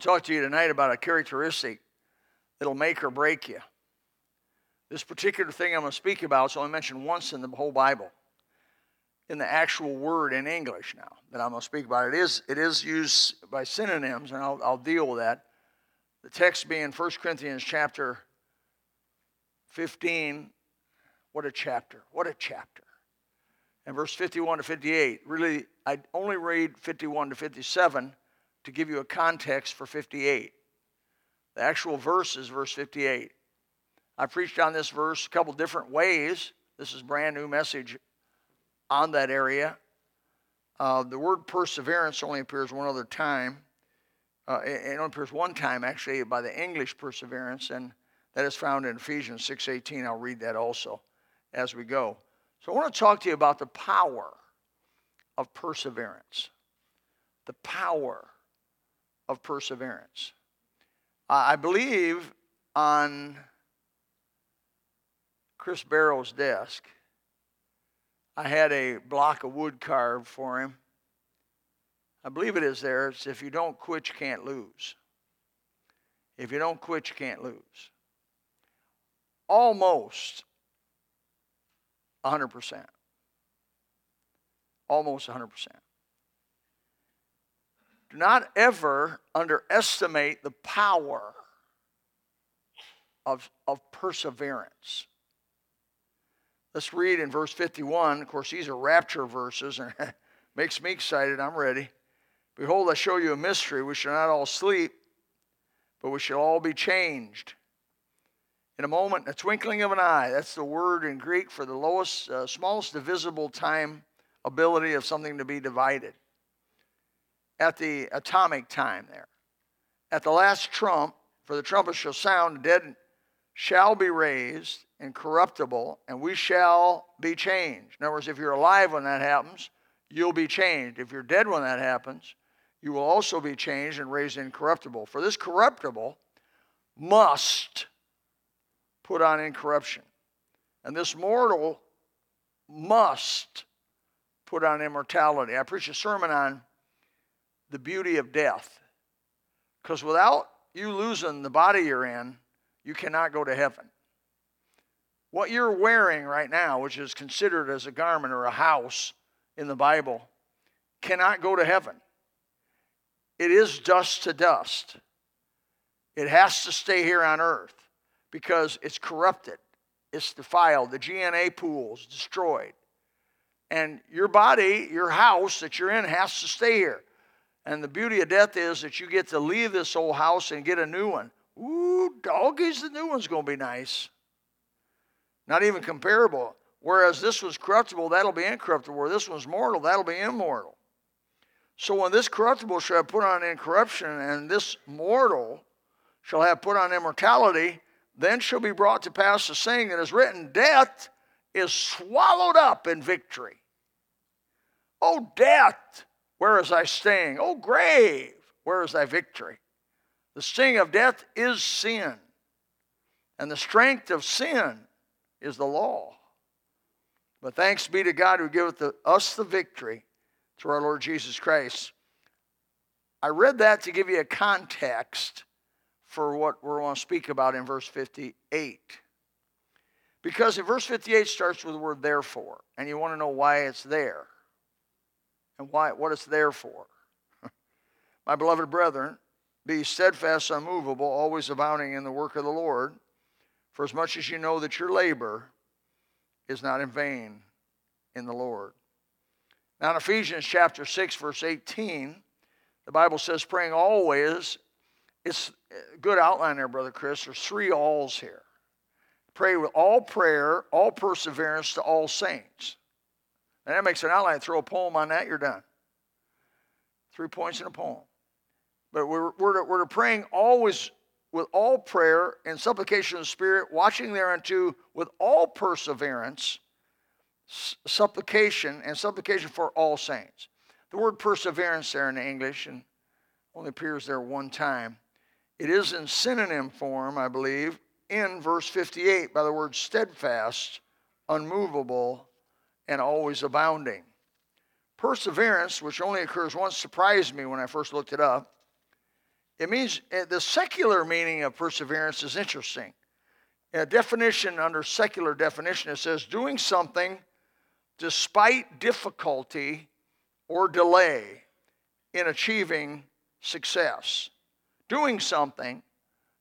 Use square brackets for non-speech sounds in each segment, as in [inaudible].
To talk to you tonight about a characteristic that'll make or break you. This particular thing I'm going to speak about is only mentioned once in the whole Bible, in the actual word in English now that I'm going to speak about. It is, it is used by synonyms, and I'll, I'll deal with that. The text being 1 Corinthians chapter 15. What a chapter. What a chapter. And verse 51 to 58. Really, I only read 51 to 57 to give you a context for 58. The actual verse is verse 58. I preached on this verse a couple different ways. This is brand new message on that area. Uh, the word perseverance only appears one other time. Uh, it, only appears one time, actually, by the English perseverance, and that is found in Ephesians 6.18. I'll read that also as we go. So I want to talk to you about the power of perseverance. The power of perseverance. I believe on Chris Barrow's desk, I had a block of wood carved for him. I believe it is there. It's if you don't quit, you can't lose. If you don't quit, you can't lose. Almost 100%. Almost 100%. Do not ever underestimate the power of, of perseverance. Let's read in verse 51. Of course, these are rapture verses, and [laughs] makes me excited. I'm ready. Behold, I show you a mystery. We shall not all sleep, but we shall all be changed. In a moment, a twinkling of an eye. That's the word in Greek for the lowest, uh, smallest divisible time ability of something to be divided at the atomic time there. At the last trump, for the trumpet shall sound, dead shall be raised incorruptible, and we shall be changed. In other words, if you're alive when that happens, you'll be changed. If you're dead when that happens, you will also be changed and raised incorruptible. For this corruptible must put on incorruption, and this mortal must put on immortality. I preached a sermon on the beauty of death. Because without you losing the body you're in, you cannot go to heaven. What you're wearing right now, which is considered as a garment or a house in the Bible, cannot go to heaven. It is dust to dust. It has to stay here on earth because it's corrupted, it's defiled, the DNA pool's destroyed. And your body, your house that you're in, has to stay here. And the beauty of death is that you get to leave this old house and get a new one. Ooh, doggies, the new one's going to be nice. Not even comparable. Whereas this was corruptible, that'll be incorruptible. Where this one's mortal, that'll be immortal. So when this corruptible shall have put on incorruption, and this mortal shall have put on immortality, then shall be brought to pass the saying that is written Death is swallowed up in victory. Oh, death, where is thy sting? O grave, where is thy victory? The sting of death is sin, and the strength of sin is the law. But thanks be to God who giveth the, us the victory through our Lord Jesus Christ. I read that to give you a context for what we're going to speak about in verse 58. Because in verse 58 starts with the word therefore, and you want to know why it's there and why, what it's there for. [laughs] My beloved brethren, be steadfast, unmovable, always abounding in the work of the Lord, for as much as you know that your labor is not in vain in the Lord. Now, in Ephesians chapter 6, verse 18, the Bible says, praying always. It's a good outline there, Brother Chris. There's three alls here. Pray with all prayer, all perseverance to all saints. And that makes an outline. Throw a poem on that, you're done. Three points in a poem. But we're, we're, we're praying always with all prayer and supplication of the Spirit, watching thereunto with all perseverance, supplication, and supplication for all saints. The word perseverance there in English and only appears there one time. It is in synonym form, I believe, in verse 58 by the word steadfast, unmovable, and always abounding. Perseverance, which only occurs once, surprised me when I first looked it up. It means uh, the secular meaning of perseverance is interesting. A definition under secular definition, it says doing something despite difficulty or delay in achieving success. Doing something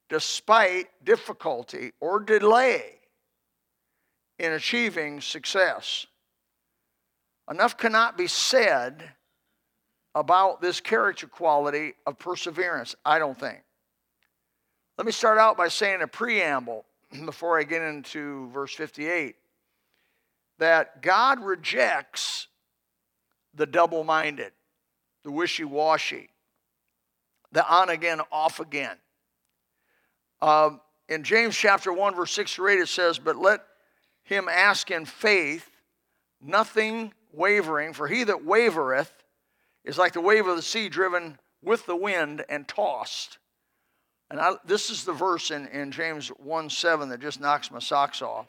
despite difficulty or delay in achieving success. Enough cannot be said about this character quality of perseverance, I don't think. Let me start out by saying a preamble [clears throat] before I get into verse 58 that God rejects the double minded, the wishy washy, the on again, off again. Uh, in James chapter 1, verse 6 to 8, it says, But let him ask in faith, nothing wavering, for he that wavereth is like the wave of the sea driven with the wind and tossed. And I, this is the verse in, in James 1 7 that just knocks my socks off.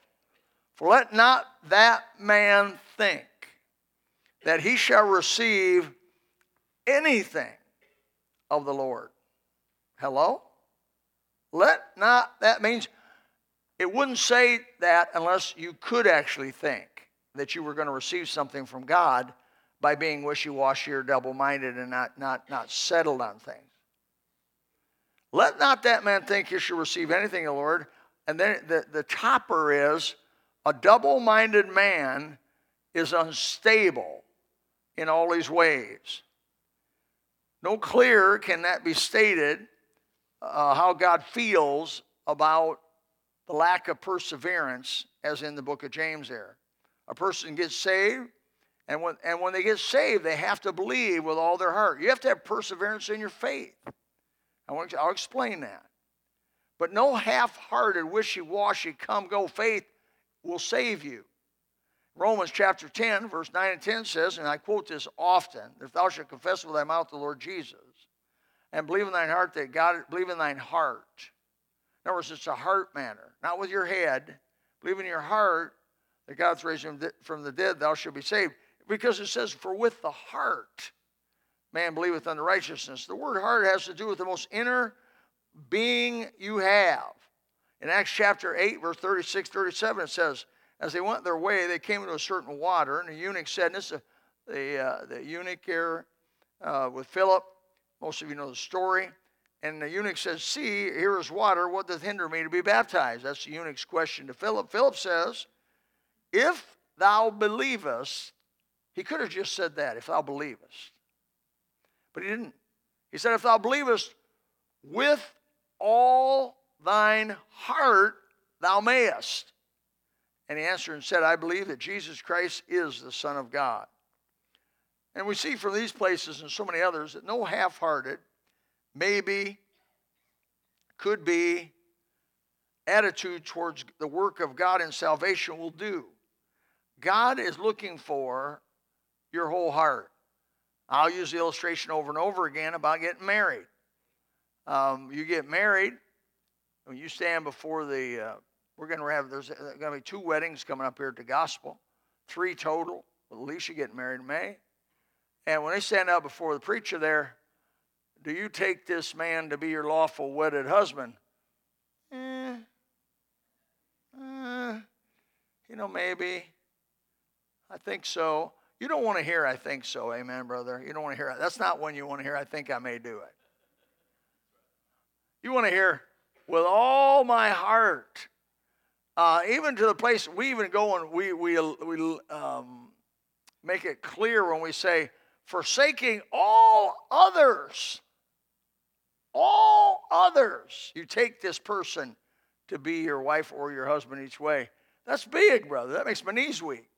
For let not that man think that he shall receive anything of the Lord. Hello? Let not, that means it wouldn't say that unless you could actually think that you were going to receive something from God by being wishy washy or double minded and not, not, not settled on things. Let not that man think you shall receive anything of the Lord. And then the, the topper is a double minded man is unstable in all his ways. No clearer can that be stated uh, how God feels about the lack of perseverance, as in the book of James there. A person gets saved, and when, and when they get saved, they have to believe with all their heart. You have to have perseverance in your faith. I want to, I'll explain that. But no half hearted, wishy washy, come go faith will save you. Romans chapter 10, verse 9 and 10 says, and I quote this often if thou shalt confess with thy mouth the Lord Jesus and believe in thine heart that God, believe in thine heart. In other words, it's a heart matter, not with your head. Believe in your heart that God's raised him from the dead, thou shalt be saved. Because it says, for with the heart man believeth unto righteousness. The word heart has to do with the most inner being you have. In Acts chapter 8, verse 36, 37, it says, As they went their way, they came into a certain water, and the eunuch said, and this is the, uh, the eunuch here uh, with Philip. Most of you know the story. And the eunuch says, See, here is water. What doth hinder me to be baptized? That's the eunuch's question to Philip. Philip says, If thou believest, he could have just said that, if thou believest. But he didn't. He said, If thou believest with all thine heart, thou mayest. And he answered and said, I believe that Jesus Christ is the Son of God. And we see from these places and so many others that no half hearted, maybe, could be attitude towards the work of God in salvation will do. God is looking for your whole heart. I'll use the illustration over and over again about getting married. Um, you get married, when you stand before the, uh, we're going to have, there's going to be two weddings coming up here at the gospel, three total, with Alicia getting married in May. And when they stand up before the preacher there, do you take this man to be your lawful wedded husband? Eh, eh, you know, maybe. I think so. You don't want to hear, I think so. Amen, brother. You don't want to hear, that's not when you want to hear, I think I may do it. You want to hear, with all my heart. Uh, even to the place we even go and we, we, we um, make it clear when we say, forsaking all others, all others, you take this person to be your wife or your husband each way. That's big, brother. That makes my knees weak.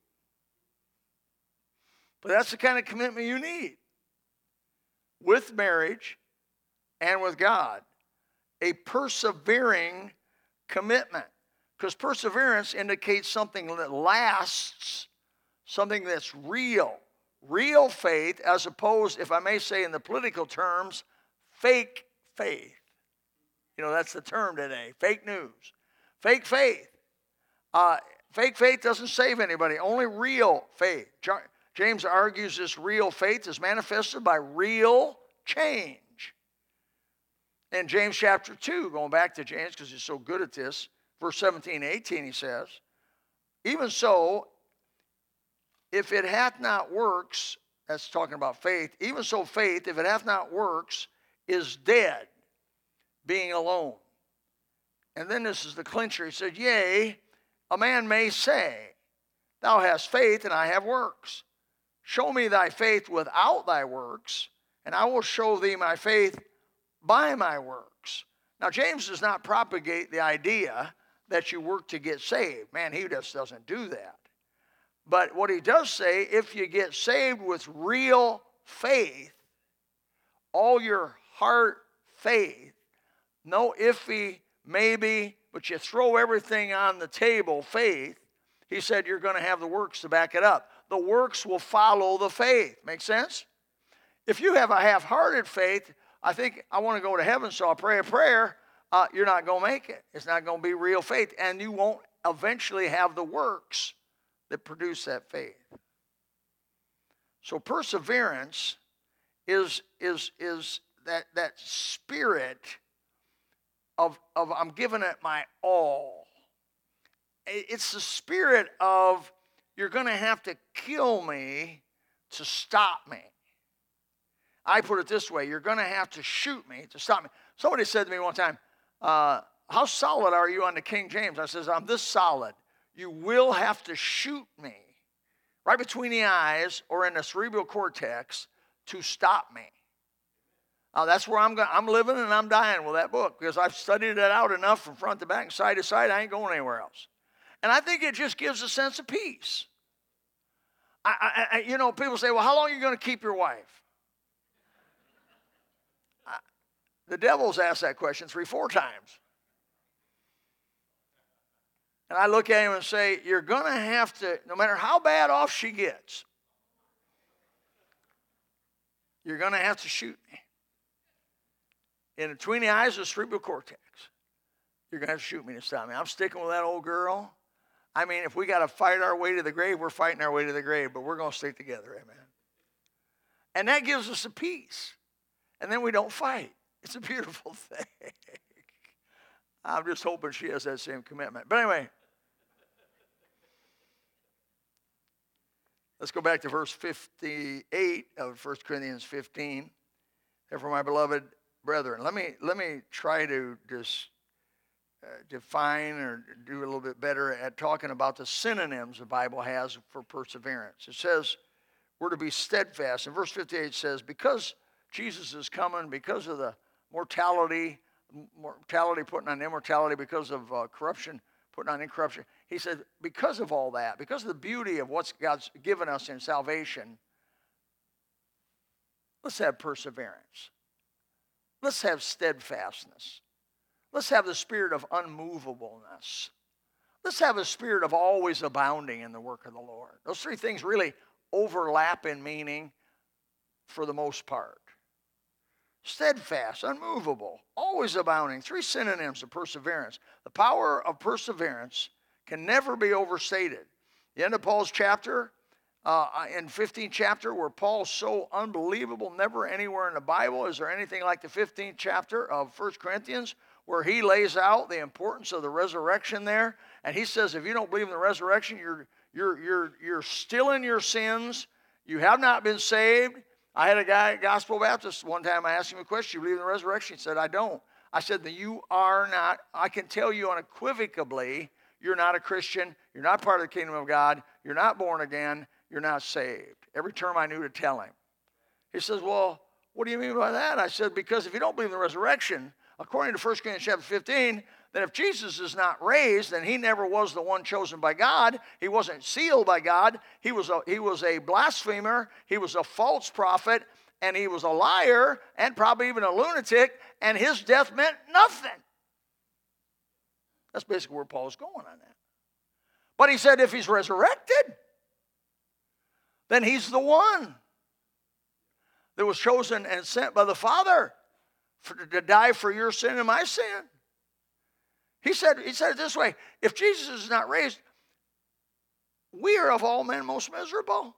But that's the kind of commitment you need with marriage and with God. A persevering commitment. Because perseverance indicates something that lasts, something that's real. Real faith, as opposed, if I may say in the political terms, fake faith. You know, that's the term today fake news. Fake faith. Uh, fake faith doesn't save anybody, only real faith. James argues this real faith is manifested by real change. In James chapter 2, going back to James because he's so good at this, verse 17 18, he says, Even so, if it hath not works, that's talking about faith, even so faith, if it hath not works, is dead, being alone. And then this is the clincher. He said, Yea, a man may say, Thou hast faith, and I have works. Show me thy faith without thy works, and I will show thee my faith by my works. Now, James does not propagate the idea that you work to get saved. Man, he just doesn't do that. But what he does say, if you get saved with real faith, all your heart faith, no iffy, maybe, but you throw everything on the table, faith, he said you're going to have the works to back it up. The works will follow the faith. Make sense? If you have a half hearted faith, I think I want to go to heaven, so I'll pray a prayer. Uh, you're not going to make it. It's not going to be real faith, and you won't eventually have the works that produce that faith. So perseverance is is is that that spirit of of I'm giving it my all. It's the spirit of you're going to have to kill me to stop me. I put it this way you're going to have to shoot me to stop me. Somebody said to me one time, uh, How solid are you on the King James? I says, I'm this solid. You will have to shoot me right between the eyes or in the cerebral cortex to stop me. Uh, that's where I'm, go- I'm living and I'm dying with that book because I've studied it out enough from front to back and side to side. I ain't going anywhere else. And I think it just gives a sense of peace. I, I, you know, people say, well, how long are you going to keep your wife? I, the devil's asked that question three, four times. And I look at him and say, You're going to have to, no matter how bad off she gets, you're going to have to shoot me. In between the eyes of the cerebral cortex, you're going to have to shoot me to stop me. I'm sticking with that old girl. I mean, if we got to fight our way to the grave, we're fighting our way to the grave, but we're going to stick together. Amen. And that gives us a peace. And then we don't fight. It's a beautiful [laughs] thing. I'm just hoping she has that same commitment. But anyway, let's go back to verse 58 of 1 Corinthians 15. Therefore, my beloved brethren, let me let me try to just define or do a little bit better at talking about the synonyms the Bible has for perseverance. It says we're to be steadfast. And verse 58 says, because Jesus is coming, because of the mortality mortality putting on immortality, because of uh, corruption putting on incorruption. He said, because of all that, because of the beauty of what God's given us in salvation, let's have perseverance. Let's have steadfastness. Let's have the spirit of unmovableness. Let's have a spirit of always abounding in the work of the Lord. Those three things really overlap in meaning for the most part steadfast, unmovable, always abounding. Three synonyms of perseverance. The power of perseverance can never be overstated. The end of Paul's chapter, uh, in 15th chapter, where Paul's so unbelievable, never anywhere in the Bible is there anything like the 15th chapter of 1 Corinthians, where he lays out the importance of the resurrection there. And he says, if you don't believe in the resurrection, you're, you're, you're, you're still in your sins. You have not been saved. I had a guy, at Gospel Baptist, one time I asked him a question, you believe in the resurrection? He said, I don't. I said, then you are not, I can tell you unequivocally, you're not a Christian, you're not part of the kingdom of God, you're not born again, you're not saved. Every term I knew to tell him. He says, Well, what do you mean by that? I said, Because if you don't believe in the resurrection, according to 1 Corinthians chapter 15, then if Jesus is not raised, then he never was the one chosen by God. He wasn't sealed by God. He was a, he was a blasphemer. He was a false prophet. And he was a liar and probably even a lunatic. And his death meant nothing. That's basically where Paul's going on that. But he said if he's resurrected, then he's the one that was chosen and sent by the Father for, to die for your sin and my sin. He said, he said it this way if Jesus is not raised, we are of all men most miserable.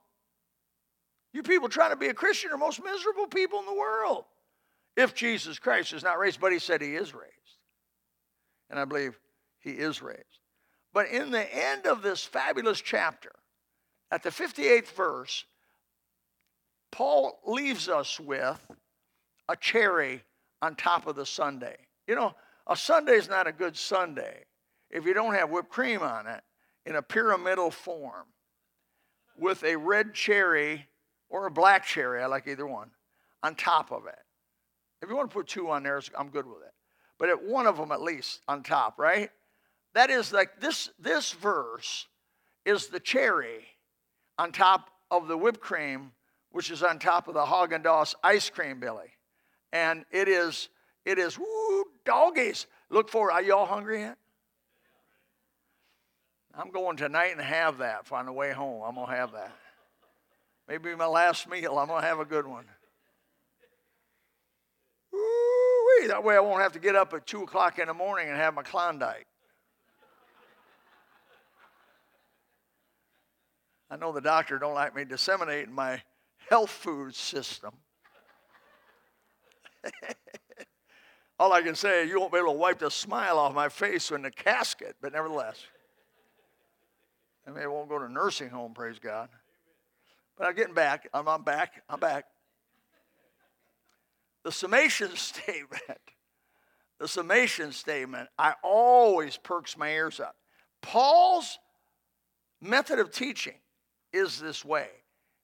You people trying to be a Christian are most miserable people in the world. if Jesus Christ is not raised, but he said he is raised. And I believe he is raised. But in the end of this fabulous chapter, at the 58th verse, Paul leaves us with a cherry on top of the sundae. You know, a sundae is not a good sundae if you don't have whipped cream on it in a pyramidal form with a red cherry or a black cherry, I like either one, on top of it. If you want to put two on there, I'm good with it. But at one of them at least on top, right? That is like this this verse is the cherry on top of the whipped cream, which is on top of the Haagen Dazs ice cream, Billy. And it is it is woo doggies. Look for Are y'all hungry yet? I'm going tonight and have that on the way home. I'm gonna have that. Maybe my last meal. I'm gonna have a good one. Woo-wee. That way I won't have to get up at two o'clock in the morning and have my Klondike. I know the doctor don't like me disseminating my health food system. [laughs] All I can say, is you won't be able to wipe the smile off my face in the casket, but nevertheless. I mean, I won't go to nursing home, praise God. But I'm getting back. I'm, I'm back. I'm back. The summation [laughs] statement, the summation statement, I always perks my ears up. Paul's method of teaching is this way.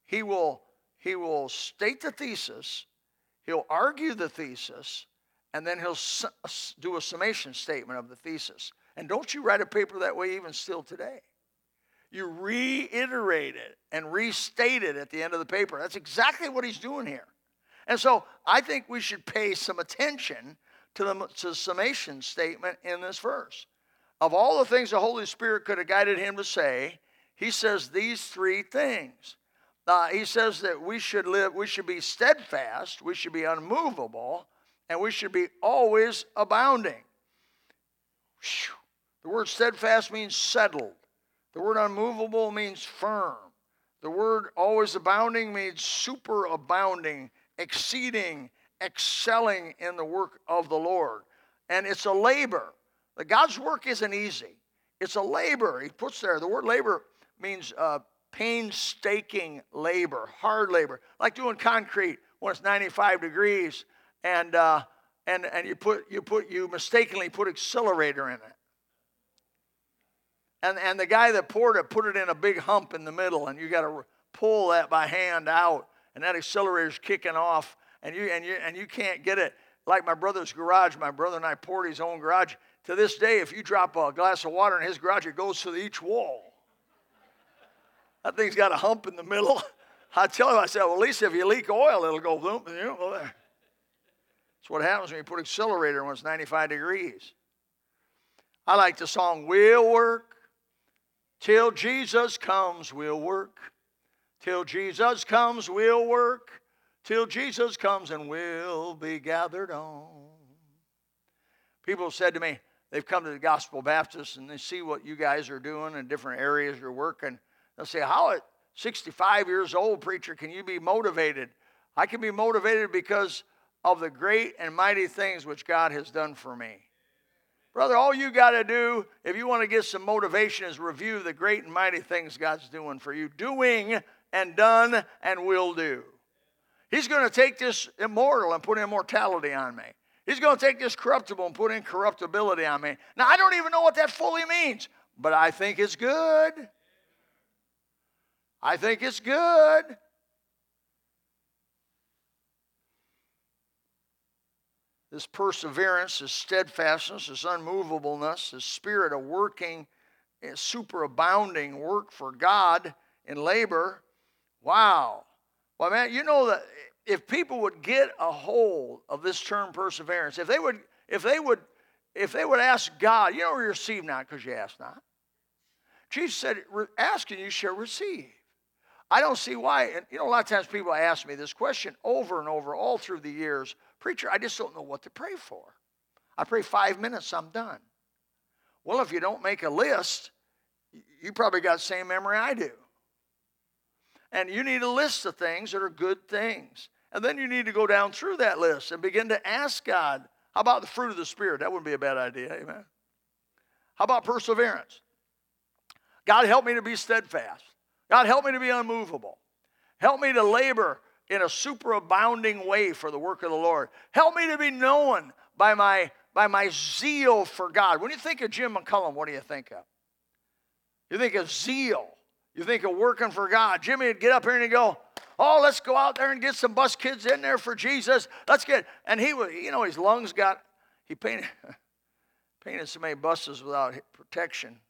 He will, he will state the thesis, he'll argue the thesis, and then he'll do a summation statement of the thesis. And don't you write a paper that way even still today. You reiterate it and restate it at the end of the paper. That's exactly what he's doing here. And so I think we should pay some attention to the, to the summation statement in this verse. Of all the things the Holy Spirit could have guided him to say, he says these three things. Uh, he says that we should live, we should be steadfast, we should be unmovable, and we should be always abounding. Whew. The word steadfast means settled. The word unmovable means firm. The word always abounding means super abounding, exceeding, excelling in the work of the Lord. And it's a labor. God's work isn't easy. It's a labor. He puts there, the word labor means uh, painstaking labor, hard labor, like doing concrete when it's 95 degrees and, uh, and, and you, put, you, put, you mistakenly put accelerator in it. And, and the guy that poured it put it in a big hump in the middle, and you got to pull that by hand out, and that accelerator's kicking off, and you, and, you, and you can't get it. Like my brother's garage, my brother and I poured his own garage. To this day, if you drop a glass of water in his garage, it goes to each wall. That thing's got a hump in the middle. [laughs] I tell him, I said, well, at least if you leak oil, it'll go boom. You know. That's what happens when you put accelerator when it's 95 degrees. I like the song, We'll Work Till Jesus comes, we'll work. Till Jesus comes, we'll work. Till Jesus comes and we'll be gathered on. People said to me, they've come to the Gospel Baptist and they see what you guys are doing in different areas you're working. They'll say, How at 65 years old, preacher, can you be motivated? I can be motivated because of the great and mighty things which God has done for me. Brother, all you got to do if you want to get some motivation is review the great and mighty things God's doing for you, doing and done and will do. He's going to take this immortal and put immortality on me. He's going to take this corruptible and put incorruptibility on me. Now, I don't even know what that fully means, but I think it's good. I think it's good. this perseverance, this steadfastness, this unmovableness, this spirit of working, superabounding work for God in labor. Wow. Well, man, you know that if people would get a hold of this term perseverance, if they would, if they would, if they would ask God, you know, receive not because you ask not. Jesus said, "Ask and you shall receive." I don't see why. And you know, a lot of times people ask me this question over and over, all through the years. Preacher, I just don't know what to pray for. I pray five minutes, I'm done. Well, if you don't make a list, you probably got the same memory I do. And you need a list of things that are good things. And then you need to go down through that list and begin to ask God, how about the fruit of the Spirit? That wouldn't be a bad idea, amen. How about perseverance? God, help me to be steadfast. God, help me to be unmovable. Help me to labor in a superabounding way for the work of the Lord. Help me to be known by my, by my zeal for God. When you think of Jim McCullum, what do you think of? You think of zeal. You think of working for God. Jimmy would get up here and he'd go, Oh, let's go out there and get some bus kids in there for Jesus. Let's get, and he was, you know, his lungs got, he painted, [laughs] painted so many buses without protection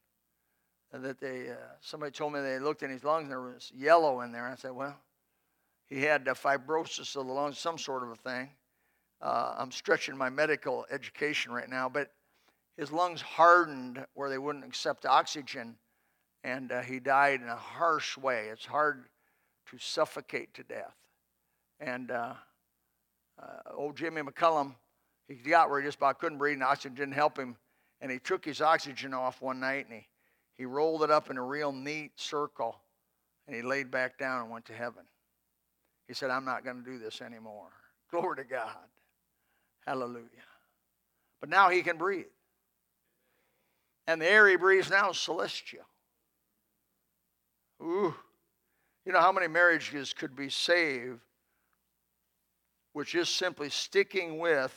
that they, uh, somebody told me they looked in his lungs and there was yellow in there. I said, Well, he had fibrosis of the lungs, some sort of a thing. Uh, I'm stretching my medical education right now, but his lungs hardened where they wouldn't accept oxygen, and uh, he died in a harsh way. It's hard to suffocate to death. And uh, uh old Jimmy McCullum, he got where he just about couldn't breathe, and oxygen didn't help him. And he took his oxygen off one night, and he, he rolled it up in a real neat circle, and he laid back down and went to heaven. He said, I'm not going to do this anymore. [laughs] Glory to God. Hallelujah. But now he can breathe. And the air he breathes now is celestial. Ooh. You know how many marriages could be saved, which is simply sticking with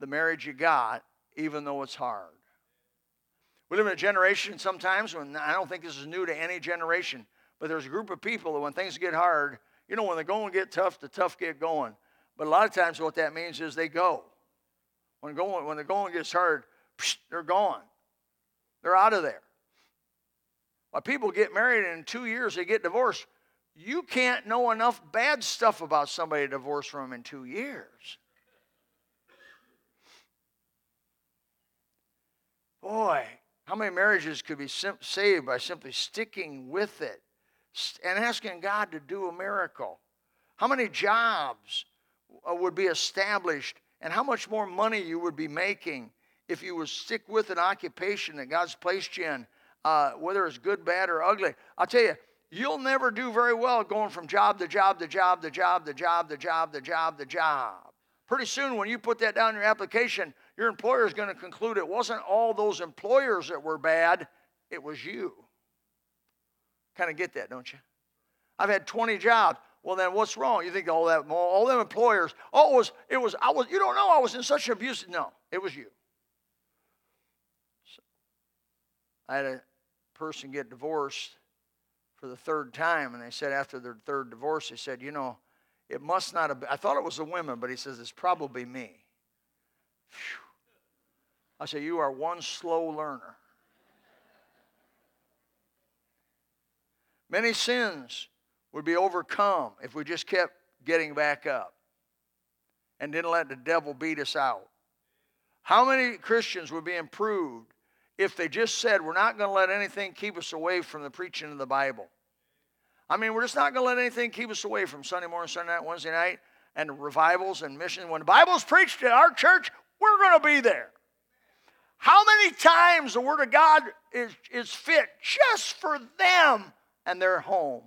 the marriage you got, even though it's hard. We live in a generation sometimes when I don't think this is new to any generation. But there's a group of people that when things get hard, you know, when the going get tough, the tough get going. But a lot of times what that means is they go. When, going, when the going gets hard, psh, they're gone. They're out of there. When people get married and in two years they get divorced, you can't know enough bad stuff about somebody divorced from in two years. Boy, how many marriages could be sim- saved by simply sticking with it and asking God to do a miracle. How many jobs uh, would be established and how much more money you would be making if you would stick with an occupation that God's placed you in, uh, whether it's good, bad, or ugly. I'll tell you, you'll never do very well going from job to job to job to job to job to job to job to job. Pretty soon, when you put that down in your application, your employer is going to conclude it wasn't all those employers that were bad, it was you. Kind of get that, don't you? I've had 20 jobs. Well, then what's wrong? You think all that, all them employers, oh, it was, it was, I was, you don't know I was in such abuse. No, it was you. So, I had a person get divorced for the third time, and they said after their third divorce, they said, you know, it must not have been, I thought it was the women, but he says it's probably me. I say, you are one slow learner. Many sins would be overcome if we just kept getting back up and didn't let the devil beat us out. How many Christians would be improved if they just said, We're not going to let anything keep us away from the preaching of the Bible? I mean, we're just not going to let anything keep us away from Sunday morning, Sunday night, Wednesday night, and revivals and missions. When the Bible's preached at our church, we're going to be there. How many times the Word of God is, is fit just for them and they're home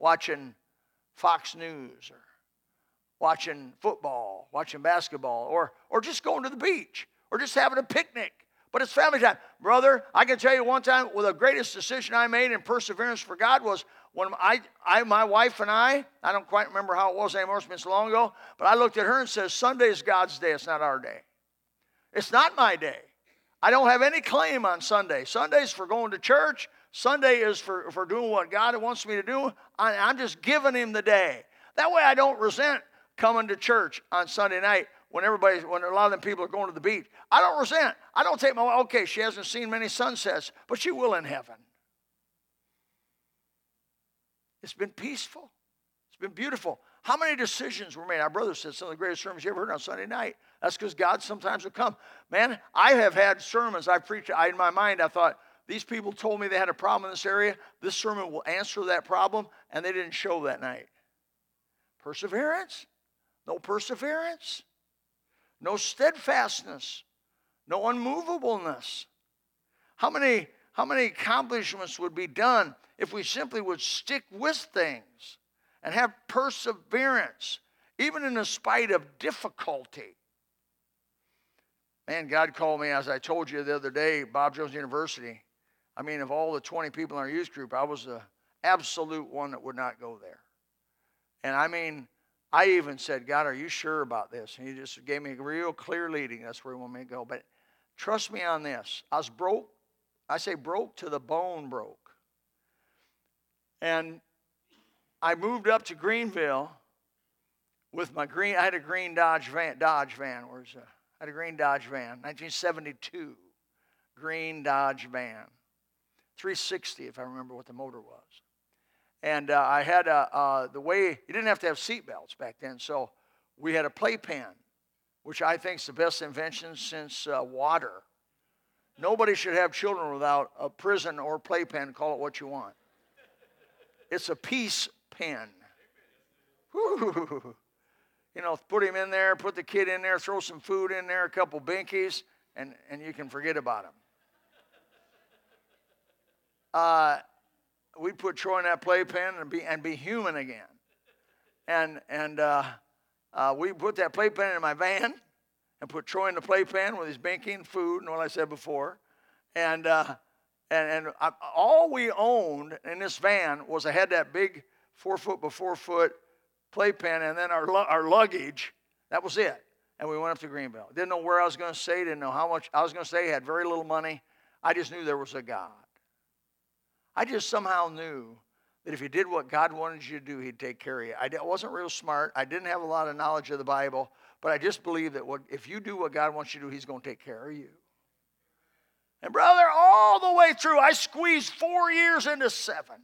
watching Fox News or watching football, watching basketball, or, or just going to the beach or just having a picnic. But it's family time. Brother, I can tell you one time, well, the greatest decision I made in perseverance for God was when I, I, my wife and I, I don't quite remember how it was anymore, it's been so long ago, but I looked at her and said, Sunday is God's day, it's not our day. It's not my day. I don't have any claim on Sunday. Sunday's for going to church, Sunday is for, for doing what God wants me to do. I, I'm just giving Him the day. That way I don't resent coming to church on Sunday night when everybody, when a lot of them people are going to the beach. I don't resent. I don't take my, okay, she hasn't seen many sunsets, but she will in heaven. It's been peaceful. It's been beautiful. How many decisions were made? Our brother said some of the greatest sermons you ever heard on Sunday night. That's because God sometimes will come. Man, I have had sermons I preached. I, in my mind, I thought, these people told me they had a problem in this area. This sermon will answer that problem, and they didn't show that night. Perseverance? No perseverance. No steadfastness. No unmovableness. How many, how many accomplishments would be done if we simply would stick with things and have perseverance, even in the spite of difficulty. Man, God called me, as I told you the other day, Bob Jones University. I mean, of all the 20 people in our youth group, I was the absolute one that would not go there. And I mean, I even said, God, are you sure about this? And he just gave me a real clear leading. That's where he wanted me to go. But trust me on this. I was broke. I say broke to the bone broke. And I moved up to Greenville with my green, I had a green Dodge van, Dodge van. Where's, uh, I had a green Dodge van, 1972. Green Dodge van. 360, if I remember what the motor was. And uh, I had a, uh, the way, you didn't have to have seat belts back then, so we had a playpen, which I think is the best invention since uh, water. Nobody should have children without a prison or playpen, call it what you want. It's a peace You know, put him in there, put the kid in there, throw some food in there, a couple binkies, and, and you can forget about him. Uh, we'd put Troy in that playpen and be, and be human again. And, and uh, uh, we put that playpen in my van and put Troy in the playpen with his banking, food, and what I said before. And, uh, and, and I, all we owned in this van was I had that big four foot by four foot playpen and then our, our luggage. That was it. And we went up to Greenville. Didn't know where I was going to stay, didn't know how much I was going to stay, had very little money. I just knew there was a God. I just somehow knew that if you did what God wanted you to do, He'd take care of you. I wasn't real smart. I didn't have a lot of knowledge of the Bible, but I just believed that what, if you do what God wants you to do, He's going to take care of you. And brother, all the way through, I squeezed four years into seven.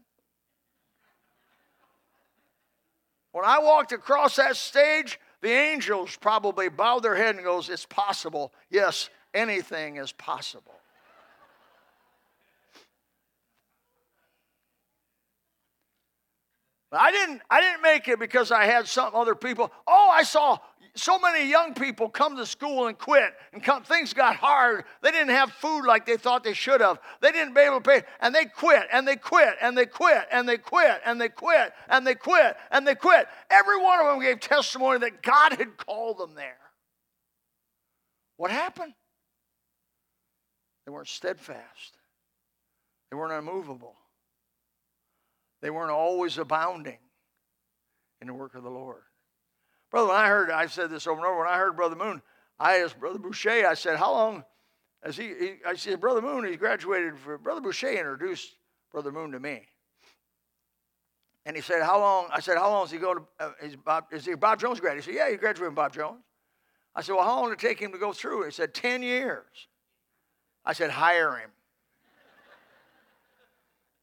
When I walked across that stage, the angels probably bowed their head and goes, "It's possible." Yes, anything is possible. I didn't, I didn't make it because I had some other people. Oh, I saw so many young people come to school and quit and come, things got hard. They didn't have food like they thought they should have. They didn't be able to pay and they quit and they quit and they quit and they quit and they quit and they quit and they quit. Every one of them gave testimony that God had called them there. What happened? They weren't steadfast. They weren't unmovable. They weren't always abounding in the work of the Lord. Brother, when I heard, I said this over and over, when I heard Brother Moon, I asked Brother Boucher, I said, how long has he, he I said, Brother Moon, he graduated, for, Brother Boucher introduced Brother Moon to me. And he said, how long, I said, how long is he going to, uh, is, Bob, is he Bob Jones grad? He said, yeah, he graduated from Bob Jones. I said, well, how long did it take him to go through? He said, 10 years. I said, hire him.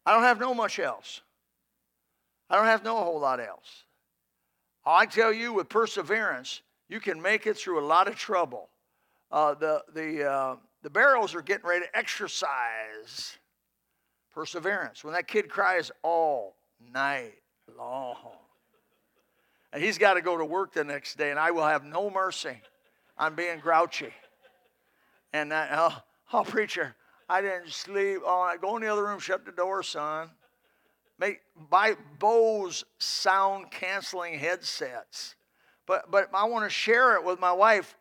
I don't have no much else. I don't have no whole lot else. I tell you, with perseverance, you can make it through a lot of trouble. Uh, the the uh, the Barrows are getting ready to exercise perseverance. When that kid cries all night long, and he's got to go to work the next day, and I will have no mercy on being grouchy. And I, oh, oh, preacher, I didn't sleep night. Go in the other room, shut the door, son. Make, buy Bose sound canceling headsets. But, but I want to share it with my wife.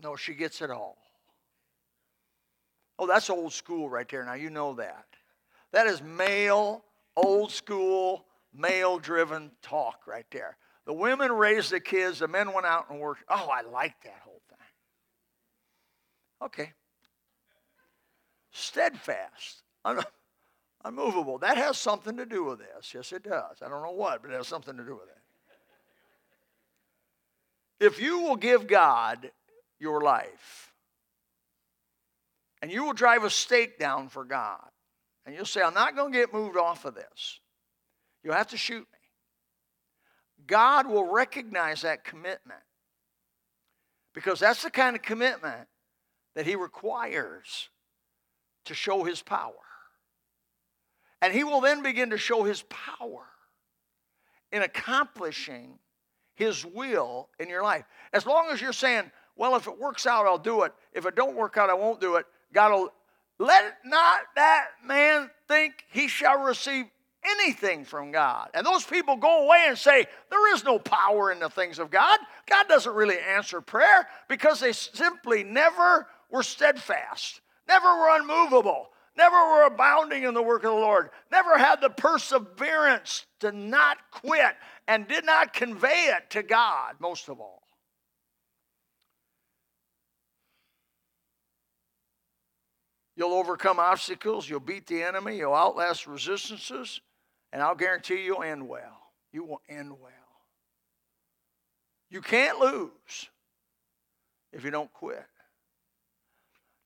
No, she gets it all. Oh, that's old school right there. Now, you know that. That is male, old school, male driven talk right there. The women raised the kids, the men went out and worked. Oh, I like that whole thing. Okay. Steadfast unmovable. That has something to do with this. Yes, it does. I don't know what, but it has something to do with it. If you will give God your life, and you will drive a stake down for God, and you'll say, I'm not going to get moved off of this, you'll have to shoot me. God will recognize that commitment because that's the kind of commitment that He requires to show His power. And he will then begin to show his power in accomplishing his will in your life. As long as you're saying, well, if it works out, I'll do it. If it don't work out, I won't do it. God will let not that man think he shall receive anything from God. And those people go away and say, There is no power in the things of God. God doesn't really answer prayer because they simply never were steadfast, never were unmovable, never were abounding in the work of the Lord, never had the perseverance to not quit, and did not convey it to God, most of all. You'll overcome obstacles, you'll beat the enemy, you'll outlast resistances, and I'll guarantee you'll end well. You will end well. You can't lose if you don't quit.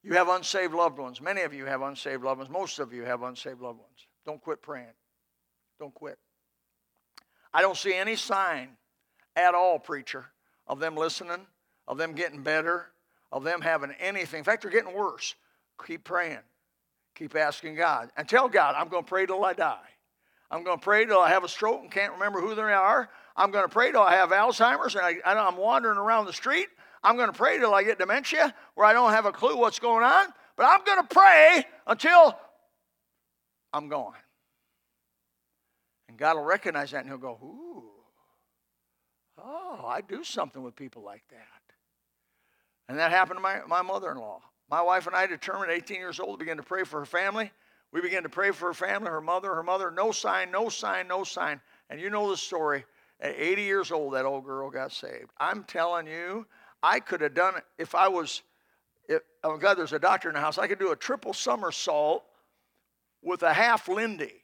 You have unsaved loved ones. Many of you have unsaved loved ones. Most of you have unsaved loved ones. Don't quit praying. Don't quit. I don't see any sign at all, preacher, of them listening, of them getting better, of them having anything. In fact, they're getting worse. Keep praying. Keep asking God. And tell God, I'm going to pray till I die. I'm going to pray till I have a stroke and can't remember who they are. I'm going to pray till I have Alzheimer's and I, I'm wandering around the street. I'm going to pray till I get dementia where I don't have a clue what's going on. But I'm going to pray until I'm gone. And God will recognize that and He'll go, Ooh, oh, I do something with people like that. And that happened to my, my mother in law. My wife and I determined 18 years old to begin to pray for her family. We began to pray for her family, her mother, her mother, no sign, no sign, no sign. And you know the story. At 80 years old, that old girl got saved. I'm telling you, I could have done it if I was, if, oh God, there's a doctor in the house. I could do a triple somersault with a half Lindy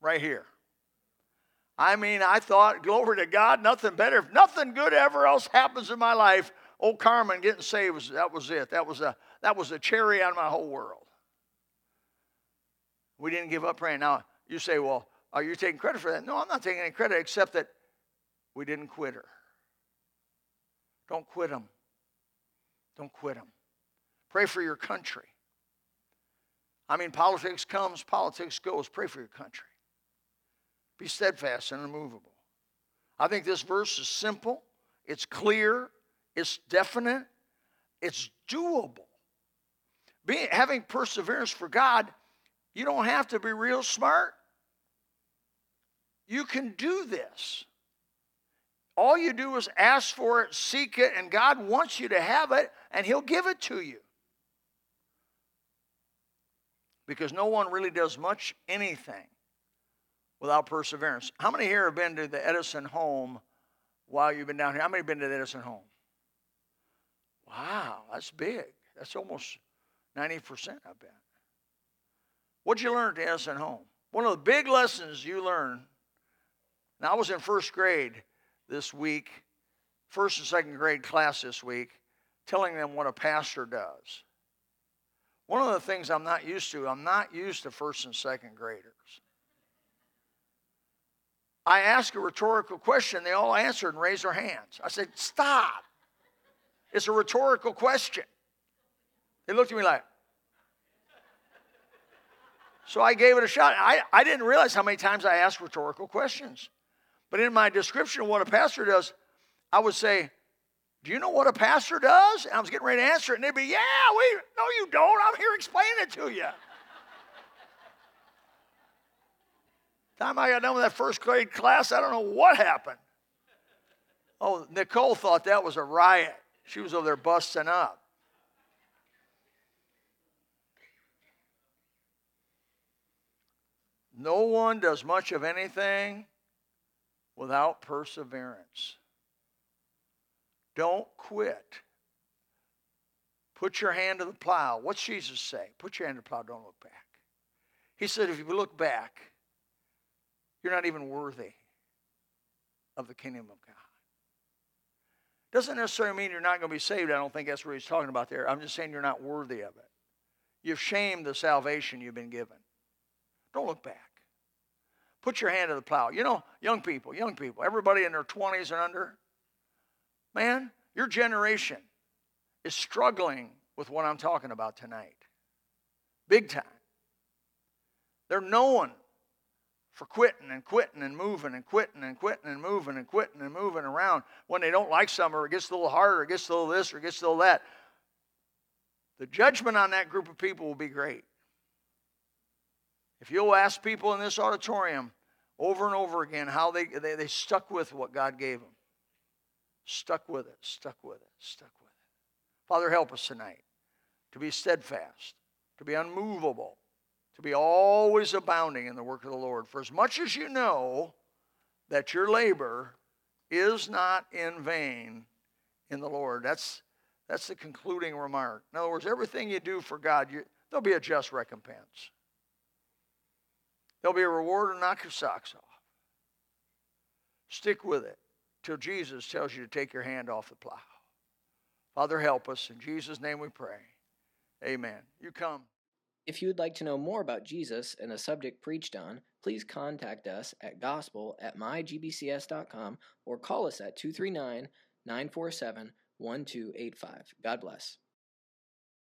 right here. I mean, I thought, glory to God, nothing better. If nothing good ever else happens in my life, old Carmen getting saved was that was it. That was a that was a cherry on my whole world. We didn't give up praying. Now you say, well, are you taking credit for that? No, I'm not taking any credit except that we didn't quit her. Don't quit them. Don't quit them. Pray for your country. I mean, politics comes, politics goes. Pray for your country. Be steadfast and unmovable. I think this verse is simple, it's clear, it's definite, it's doable. Having perseverance for God, you don't have to be real smart. You can do this. All you do is ask for it, seek it, and God wants you to have it, and He'll give it to you. Because no one really does much anything without perseverance. How many here have been to the Edison home while you've been down here? How many have been to the Edison home? Wow, that's big. That's almost 90%, I bet. What'd you learn at the Edison home? One of the big lessons you learn. Now, I was in first grade this week, first and second grade class this week, telling them what a pastor does. One of the things I'm not used to, I'm not used to first and second graders. I asked a rhetorical question. They all answered and raised their hands. I said, Stop. It's a rhetorical question. They looked at me like, so I gave it a shot. I, I didn't realize how many times I asked rhetorical questions. But in my description of what a pastor does, I would say, Do you know what a pastor does? And I was getting ready to answer it, and they'd be, Yeah, we, no, you don't. I'm here explaining it to you. Time I got done with that first grade class, I don't know what happened. Oh, Nicole thought that was a riot. She was over there busting up. No one does much of anything without perseverance. Don't quit. Put your hand to the plow. What's Jesus say? Put your hand to the plow, don't look back. He said, if you look back, you're not even worthy of the kingdom of God. Doesn't necessarily mean you're not going to be saved. I don't think that's what he's talking about there. I'm just saying you're not worthy of it. You've shamed the salvation you've been given. Don't look back. Put your hand to the plow. You know, young people, young people, everybody in their 20s and under, man, your generation is struggling with what I'm talking about tonight. Big time. They're known for quitting and quitting and moving and quitting and quitting and moving and quitting and moving around when they don't like something or it gets a little harder it gets a little this or it gets a little that. The judgment on that group of people will be great. If you'll ask people in this auditorium over and over again how they, they, they stuck with what God gave them, stuck with it, stuck with it, stuck with it. Father, help us tonight to be steadfast, to be unmovable, to be always abounding in the work of the Lord. For as much as you know that your labor is not in vain in the Lord, that's, that's the concluding remark. In other words, everything you do for God, you, there'll be a just recompense. There'll be a reward to knock your socks off. Stick with it till Jesus tells you to take your hand off the plow. Father, help us. In Jesus' name we pray. Amen. You come. If you would like to know more about Jesus and the subject preached on, please contact us at gospel at mygbcs.com or call us at 239 947 1285. God bless.